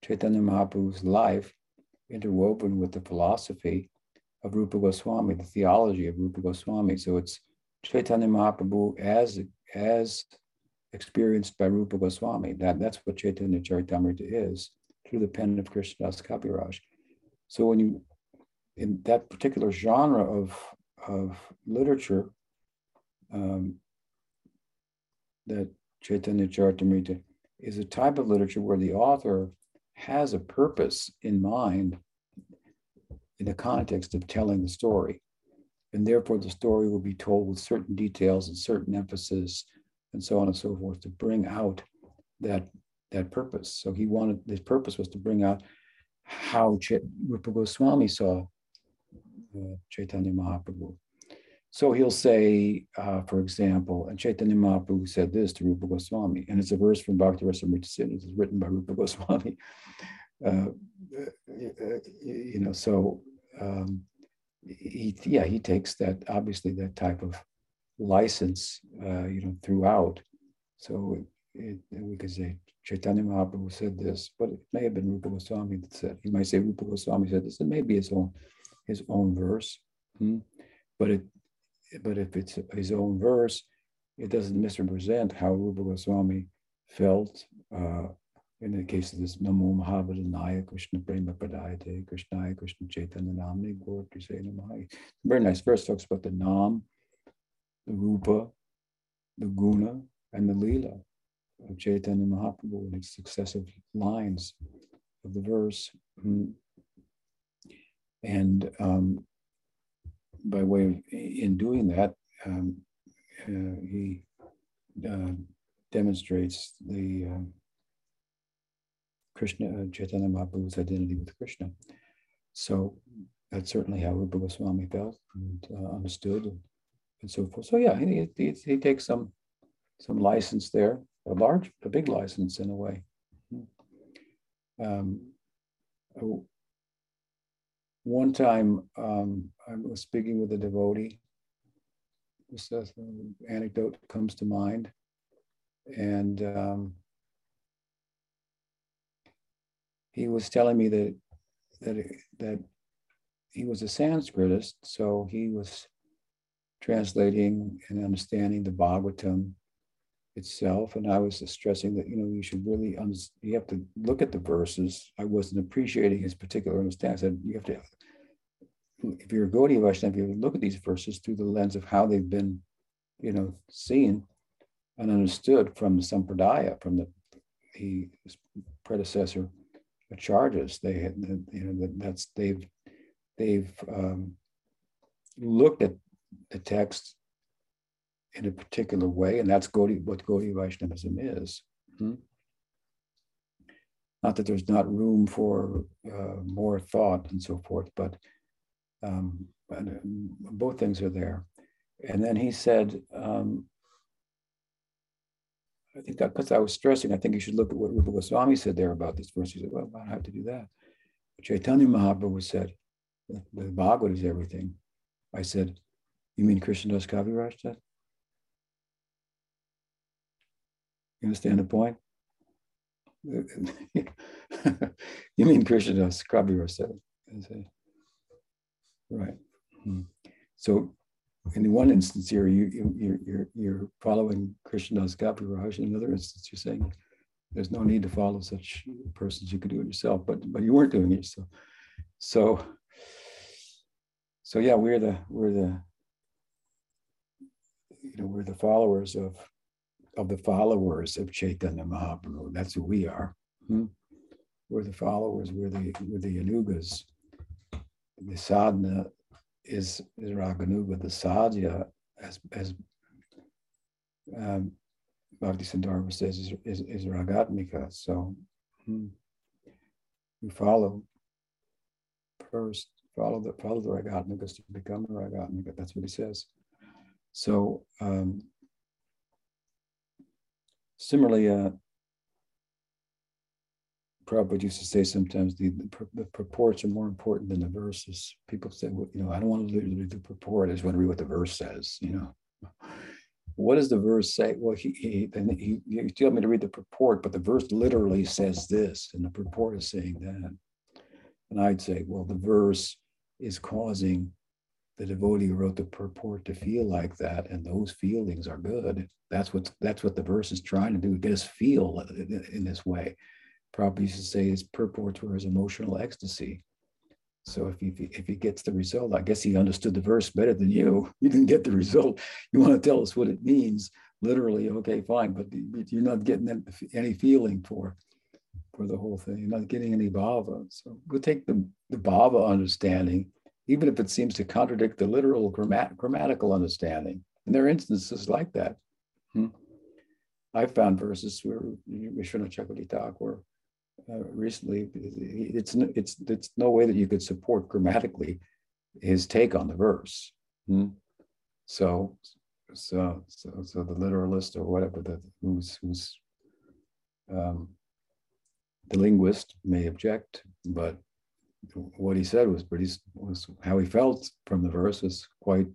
Chaitanya Mahaprabhu's life interwoven with the philosophy of Rupa Goswami, the theology of Rupa Goswami. So it's Chaitanya Mahaprabhu as, as experienced by Rupa Goswami. That, that's what Chaitanya Charitamrita is through the pen of Krishnadas Kaviraj. So when you, in that particular genre of of literature um, that Chaitanya Charitamrita is a type of literature where the author has a purpose in mind in the context of telling the story. And therefore, the story will be told with certain details and certain emphasis and so on and so forth to bring out that, that purpose. So he wanted, his purpose was to bring out how Ch- Rupa Goswami saw uh, Chaitanya Mahaprabhu. So he'll say, uh, for example, and Chaitanya Mahaprabhu said this to Rupa Goswami, and it's a verse from Bhakti Rasamrita it's written by Rupa Goswami. [laughs] Uh, uh, you know, so um, he, yeah, he takes that, obviously that type of license, uh, you know, throughout. So it, we could say Chaitanya Mahaprabhu said this, but it may have been Rupa Goswami that said, he might say Rupa Goswami said this, it may be his own, his own verse. Hmm? But it but if it's his own verse, it doesn't misrepresent how Rupa Goswami felt uh, in the case of this Namo Mahavadanyaya Krishna Prema Pradayate Krishnaya Krishna Chaitanya Namni Say Very nice verse talks about the Nam, the Rupa, the Guna, and the Leela of Chaitanya Mahaprabhu in its successive lines of the verse. Mm. And um, by way of in doing that, um, uh, he uh, demonstrates the uh, Krishna uh, Chaitanya Mahaprabhu's identity with Krishna. So that's certainly how Rupa Goswami felt and uh, understood and, and, so forth. So yeah, he, he, he, takes some some license there, a large, a big license in a way. Um, oh, one time um, I was speaking with a devotee. This uh, anecdote comes to mind. And um, he was telling me that, that, that he was a Sanskritist, so he was translating and understanding the Bhagavatam itself. And I was stressing that, you know, you should really, you have to look at the verses. I wasn't appreciating his particular understanding. I said, you have to if you're a Gaudiya Vaishnava, you look at these verses through the lens of how they've been, you know, seen and understood from Sampradaya, from the, the predecessor charges. They had, you know, that's they've they've um, looked at the text in a particular way, and that's Gaudiya, what Gaudiya Vaishnavism is. Hmm? Not that there's not room for uh, more thought and so forth, but um, uh, both things are there. And then he said, um, I think because I was stressing, I think you should look at what Rupa Goswami said there about this verse. He said, well, I don't have to do that. Chaitanya Mahaprabhu said, the Bhagavad is everything. I said, you mean Krishnadas Kaviraj said? You understand the point? [laughs] you mean Krishnadas Kaviraj said? Right. Hmm. So, in the one instance here, you, you you're you're following Krishnadas Kaviraj. In another instance, you're saying there's no need to follow such persons. You could do it yourself, but but you weren't doing it. So, so, so yeah, we're the we're the you know we're the followers of of the followers of Chaitanya Mahaprabhu. That's who we are. Hmm? We're the followers. We're the we're the Anugas the sadhana is, is raganuga, the sadhya, as, as um, Bhakti says, is, is, is ragatmika. So hmm, you follow first, follow the follow the ragatmikas to become a ragatmika. That's what he says. So um, similarly, uh, Prabhupada used to say sometimes the, the, the, purports are more important than the verses. People say, well, you know, I don't want to read the purport. I just want to read what the verse says, you know. What does the verse say? Well, he, he then he, he told me to read the purport, but the verse literally says this, and the purport is saying that. And I'd say, well, the verse is causing the devotee who wrote the purport to feel like that, and those feelings are good. That's what that's what the verse is trying to do, get us feel in this way. Prabhupada used to say his purport were his emotional ecstasy. So if he if he gets the result, I guess he understood the verse better than you. [laughs] You didn't get the result. You want to tell us what it means literally? Okay, fine, but you're not getting any feeling for for the whole thing. You're not getting any bhava. So we'll take the the bhava understanding, even if it seems to contradict the literal grammat- grammatical understanding. And there are instances like that. Hmm? I found verses where Vishwanath Chakravarti where uh, recently, it's it's it's no way that you could support grammatically his take on the verse. Hmm? So, so, so, so the literalist or whatever the who's who's um, the linguist may object, but what he said was pretty was how he felt from the verse was quite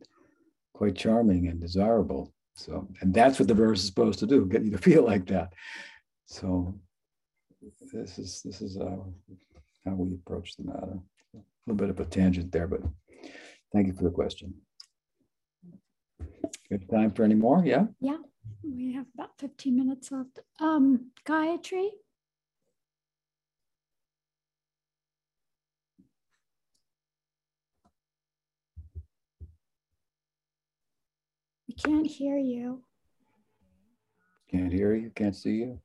quite charming and desirable. So, and that's what the verse is supposed to do, get you to [laughs] feel like that. So, this is this is uh, how we approach the matter. A little bit of a tangent there, but thank you for the question. Good time for any more? Yeah. Yeah, we have about 15 minutes left. Um, Gayatri? We can't hear you. Can't hear you, can't see you.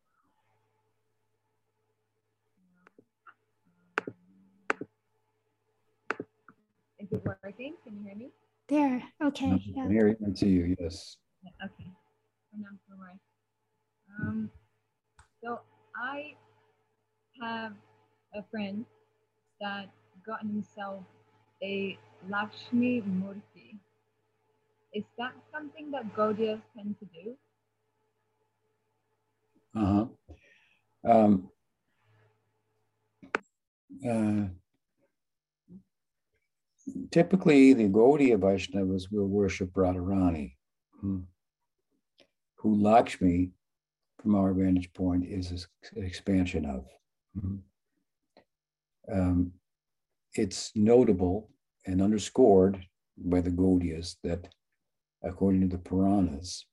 Is working? Can you hear me? There, okay. I Yeah. can hear you and you, yes. Okay. Um, so I have a friend that got himself a Lakshmi Murti. Is that something that Gaudiyas tend to do? Uh-huh. Um, uh, typically, the Gaudiya Vaishnavas will worship Radharani, hmm, who Lakshmi, from our vantage point, is an expansion of. Hmm. Um, it's notable and underscored by the Gaudiyas that, according to the Puranas,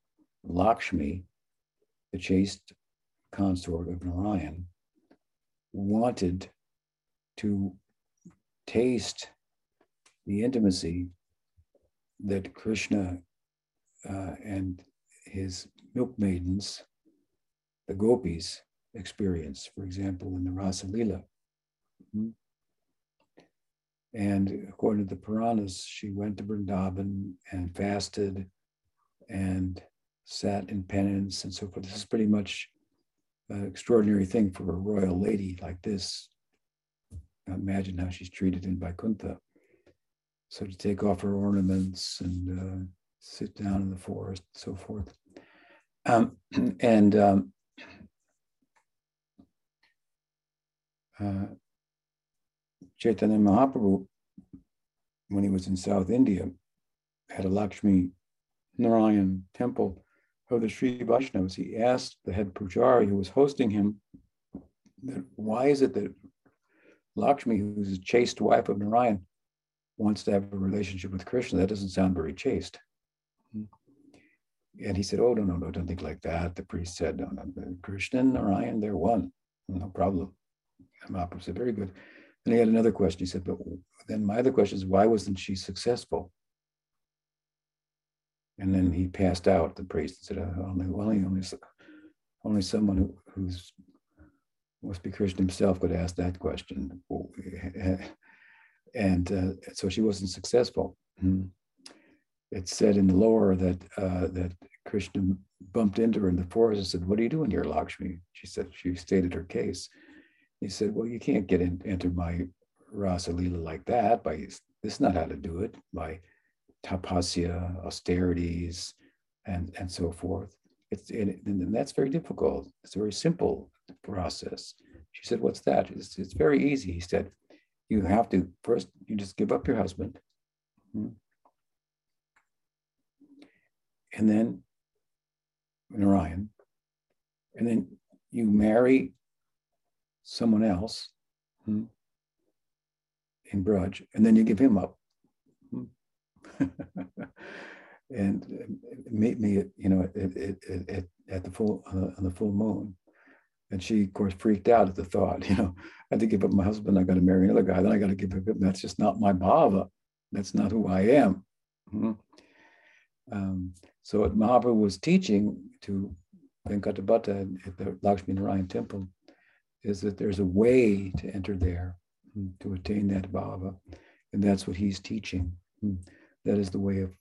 Lakshmi, the chaste consort of Narayan, wanted to taste the intimacy that Krishna uh, and his milkmaidens, the gopis, experience, for example, in the Rasa Lila. Mhm. And according to the Puranas, she went to Vrindavan and fasted and sat in penance and so forth. This is pretty much an extraordinary thing for a royal lady like this. Imagine how she's treated in Vaikuntha. So to take off her ornaments and uh, sit down in the forest and so forth. Um, [clears throat] and um, uh, Chaitanya Mahaprabhu, when he was in South India, had a Lakshmi Narayan temple of the Sri Vaishnavas. He asked the head pujari who was hosting him, that why is it that Lakshmi, who's a chaste wife of Narayan, wants to have a relationship with Krishna? That doesn't sound very chaste. And he said, Oh, no, no, no, don't think like that. The priest said, No, no, Krishna and Narayan, they're one. No problem. Mahaprabhu said, Very good. And he had another question. He said, But then my other question is, why wasn't she successful? And then he passed out, the priest, and said, "Uh, only, only, only, only someone who, who's must be Krishna himself could ask that question. And uh, so she wasn't successful. Mhm. It's said in the lore that uh, that Krishna bumped into her in the forest and said, "What are you doing here, Lakshmi?" She said she stated her case. He said, "Well, you can't get in, enter my rasa lila like that. By this is not how to do it. By tapasya, austerities, and and so forth. It's and, and that's very difficult. It's a very simple process." She said, "What's that?" It's, it's very easy. He said, "You have to first. You just give up your husband." Hmm. And then Narayan, and then you marry someone else hmm, in Braj, and then you give him up. Hmm. [laughs] and meet me at you know at, at, at, at the full uh, on the full moon. And she, of course, freaked out at the thought. [laughs] You know, I had to give up my husband. I got to marry another guy. Then I got to give up. That's just not my bhava. That's not who I am. Hmm. Um, so what Mahaprabhu was teaching to Venkatabhatta at the Lakshmi Narayan temple is that there's a way to enter there mm, to attain that bhava. And that's what he's teaching. Mm. That is the way of,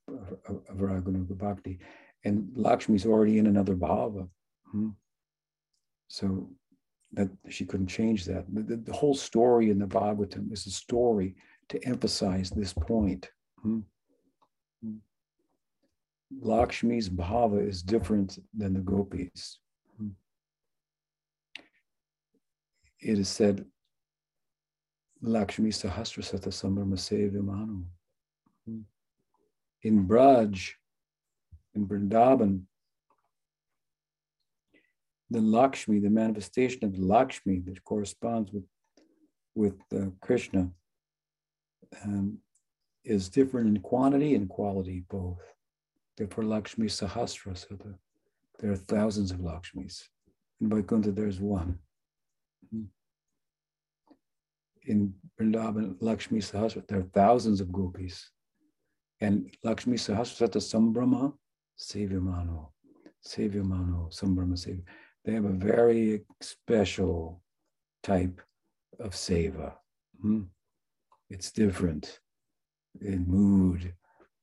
of, of Raganuga Bhakti. And Lakshmi's already in another bhava. So that she couldn't change that. The, the- whole story in the Bhagavatam is a story to emphasize this point. Mm. Mm. Lakshmi's bhava is different than the gopis. It is said, Lakshmi Sahasrasata Sambrama Sevimanu. In Braj, in Vrindavan, the Lakshmi, the manifestation of Lakshmi that corresponds with, with uh, Krishna, um, is different in quantity and quality both. Therefore, Lakshmi Sahasra, so the, there are thousands of Lakshmis. In Vaikuntha, there's one. In Vrindavan, Lakshmi Sahasra, there are thousands of gopis. And Lakshmi Sahasrata Sambrahma Sevyamano, Sevyamano, Sambrahma Sevya. They have a very special type of seva. Hmm? It's different in mood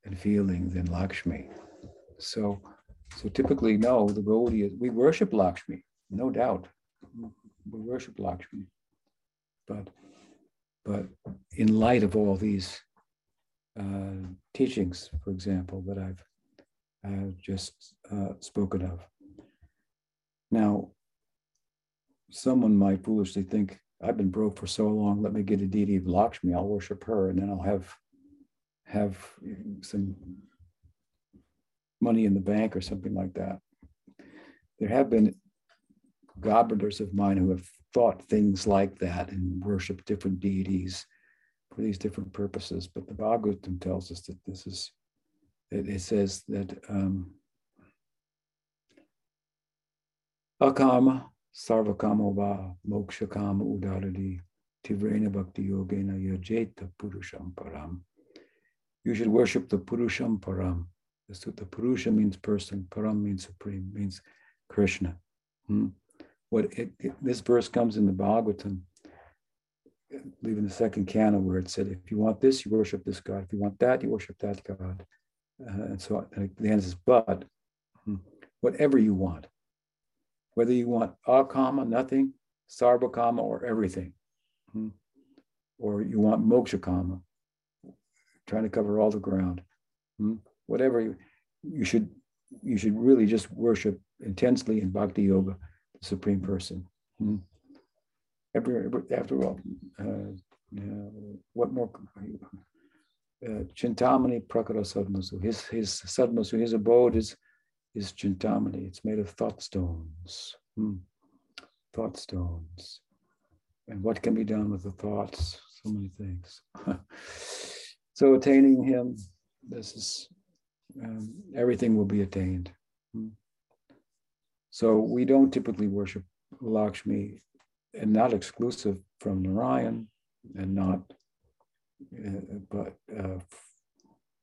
and feeling than Lakshmi. So, so typically, no, the Gaudiya, we worship Lakshmi, no doubt. We worship Lakshmi. But, but in light of all these uh, teachings, for example, that I've uh, just uh, spoken of. Now, someone might foolishly think, I've been broke for so long, let me get a deity of Lakshmi, I'll worship her, and then I'll have have some money in the bank or something like that. There have been godbrothers of mine who have thought things like that and worshiped different deities for these different purposes. But the Bhagavatam tells us that this is, it, it says that um, akama sarvakama va udaradi tivrena bhakti yogena yajeta purusham param you should worship the Purusham Param. The Purusha means person, Param means supreme, means Krishna. Hmm? What it, it, this verse comes in the Bhagavatam, leaving the second canto where it said, if you want this, you worship this God. If you want that, you worship that God. Uh, and so and the answer is, but hmm, whatever you want, whether you want a akama, nothing, sarvakama, or everything, hmm, or you want moksha kama, trying to cover all the ground. Hmm? Whatever you, you should, you should really just worship intensely in bhakti yoga, the supreme person. Hmm? Every, after all, uh, uh, what more? Uh, Chintamani Prakara Sadmasu. His his Sadmasu, his abode is is Chintamani. It's made of thought stones. Hmm. Thought stones. And what can be done with the thoughts? So many things. [laughs] So attaining him, this is um, everything will be attained. Hmm. So we don't typically worship Lakshmi, and not exclusive from Narayan, and not, uh, but uh,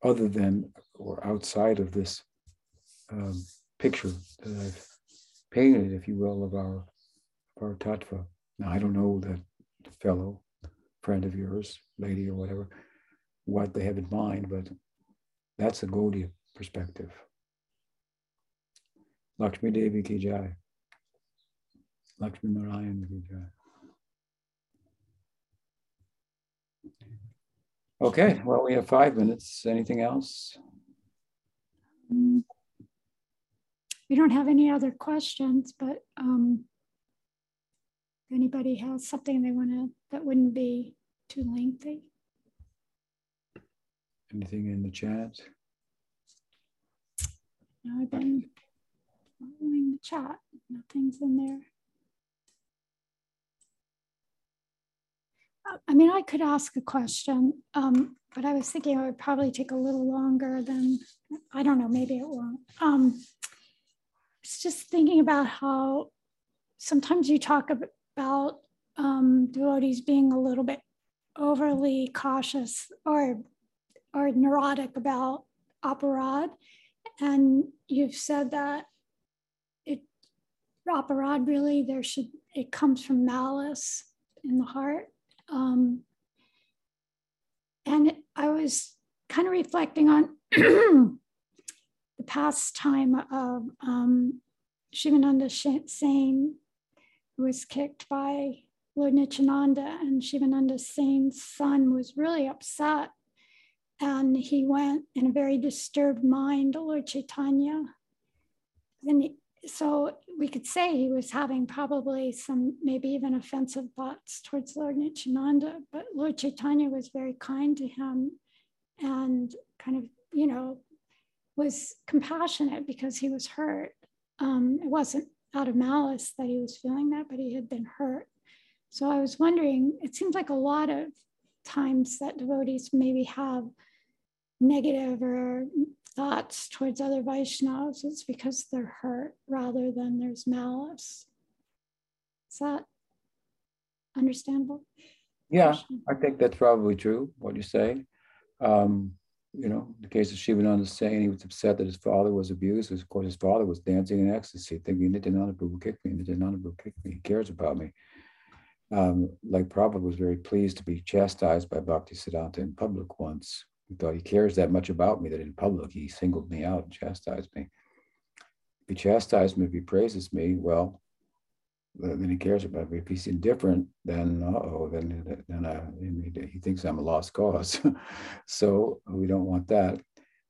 other than or outside of this um, picture that I've painted, if you will, of our of our tattva. Now I don't know that fellow friend of yours, lady or whatever, what they have in mind, but that's a Gaudiya perspective. Lakshmi Devi ki jai. Lakshmi Narayan ki jai. Okay, well, we have five minutes. Anything else? We don't have any other questions, but um, if anybody has something they want to, that wouldn't be too lengthy. Anything in the chat? No, I've been following the chat. Nothing's in there. Uh, I mean, I could ask a question, um, but I was thinking it would probably take a little longer than, I don't know, maybe it won't. Um, it's just thinking about how sometimes you talk about um, devotees being a little bit overly cautious or are neurotic about aparad. And you've said that it aparad really there should it comes from malice in the heart. Um, and I was kind of reflecting on [clears throat] pastime of um, Shivananda Sen, who was kicked by Lord Nityananda, and Shivananda Sen's son was really upset and he went in a very disturbed mind to Lord Chaitanya. Then, he, so we could say he was having probably some, maybe even offensive thoughts towards Lord Nityananda, but Lord Chaitanya was very kind to him and kind of, you know, was compassionate because he was hurt. Um, it wasn't out of malice that he was feeling that, but he had been hurt. So I was wondering, it seems like a lot of times that devotees maybe have negative or thoughts towards other Vaishnavas, it's because they're hurt rather than there's malice. Is that understandable? Yeah, I think that's probably true, what you say. Um, you know, the case of Shivananda Sen he was upset that his father was abused. Of course, his father was dancing in ecstasy, thinking Nityananda Prabhu kicked me, Nityananda Prabhu kicked me, he cares about me. Um, like Prabhupada was very pleased to be chastised by Bhakti Siddhanta in public once. He thought he cares that much about me that in public he singled me out and chastised me. If he chastised me, if he praises me, well, then he cares about me. If he's indifferent, then oh, then then he thinks I'm a lost cause. [laughs] so we don't want that.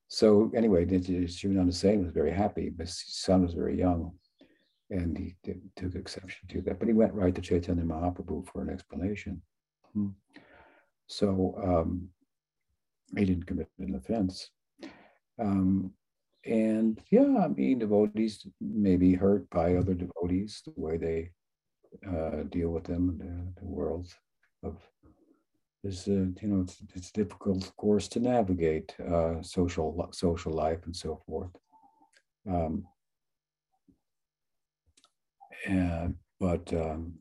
So anyway, Shivananda Sen was very happy, his son was very young, and he did, took exception to that. But he went right to Chaitanya Mahaprabhu for an explanation. Hmm. So um, he didn't commit an offense. Um, and yeah, I mean, devotees may be hurt by other devotees, the way they uh, deal with them in the, the world of is uh, you know it's, it's difficult of course to navigate uh, social social life and so forth. Um, and but um,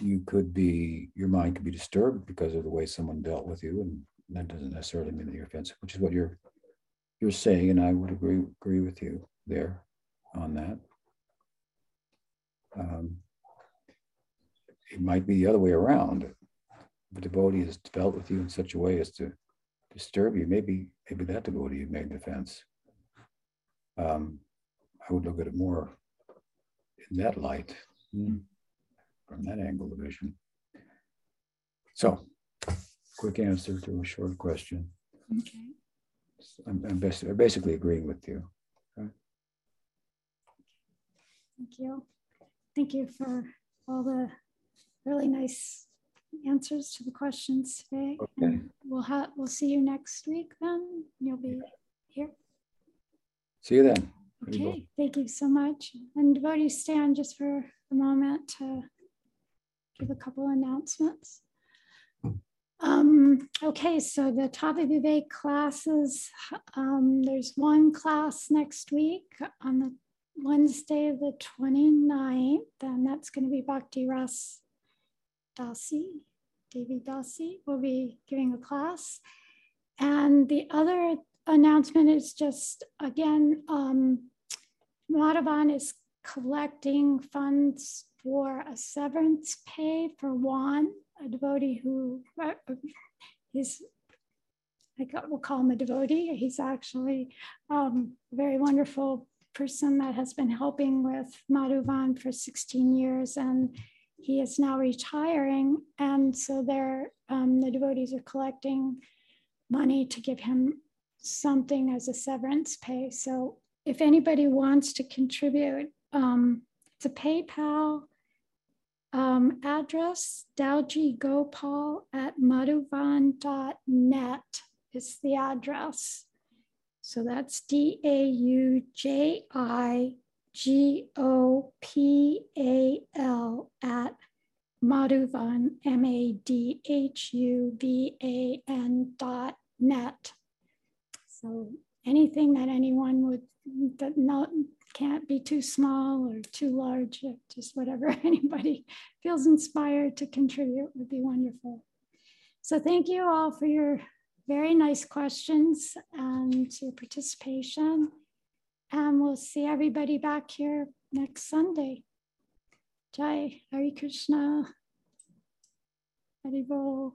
you could be your mind could be disturbed because of the way someone dealt with you and that doesn't necessarily mean that you're offensive which is what you're you're saying and i would agree agree with you there on that um, it might be the other way around. The devotee has dealt with you in such a way as to disturb you, maybe maybe that devotee made defense. Um, I would look at it more in that light, hmm, from that angle of vision. So, quick answer to a short question. Okay. I'm, I'm basically agreeing with you. Okay. Thank you. Thank you for all the really nice answers to the questions today. Okay. And we'll have we'll see you next week then. You'll be here. See you then. Okay, thank you so much. And devotees stand just for a moment to give a couple announcements. Um, okay, so the Tava Vivek classes, um, there's one class next week on the Wednesday, the 29th, and that's going to be Bhakti Ras Dasi, Devi Dasi will be giving a class. And the other announcement is just, again, um, Madhuvan is collecting funds for a severance pay for Juan, a devotee who uh, is I will call him a devotee. He's actually um, a very wonderful person that has been helping with Madhuvan for 16 years and he is now retiring. And so they're, um, the devotees are collecting money to give him something as a severance pay. So if anybody wants to contribute, um, it's a PayPal um, address, Dauji Gopal at madhuvan.net is the address. So that's D A U J I G O P A L at Madhuvan, M A D H U V A N dot net. So anything that anyone would, that not, can't be too small or too large, uh, just whatever [laughs] anybody feels inspired to contribute would be wonderful. So thank you all for your very nice questions um, and your participation. And we'll see everybody back here next Sunday. Jai, Hari Krishna, Hari Bol.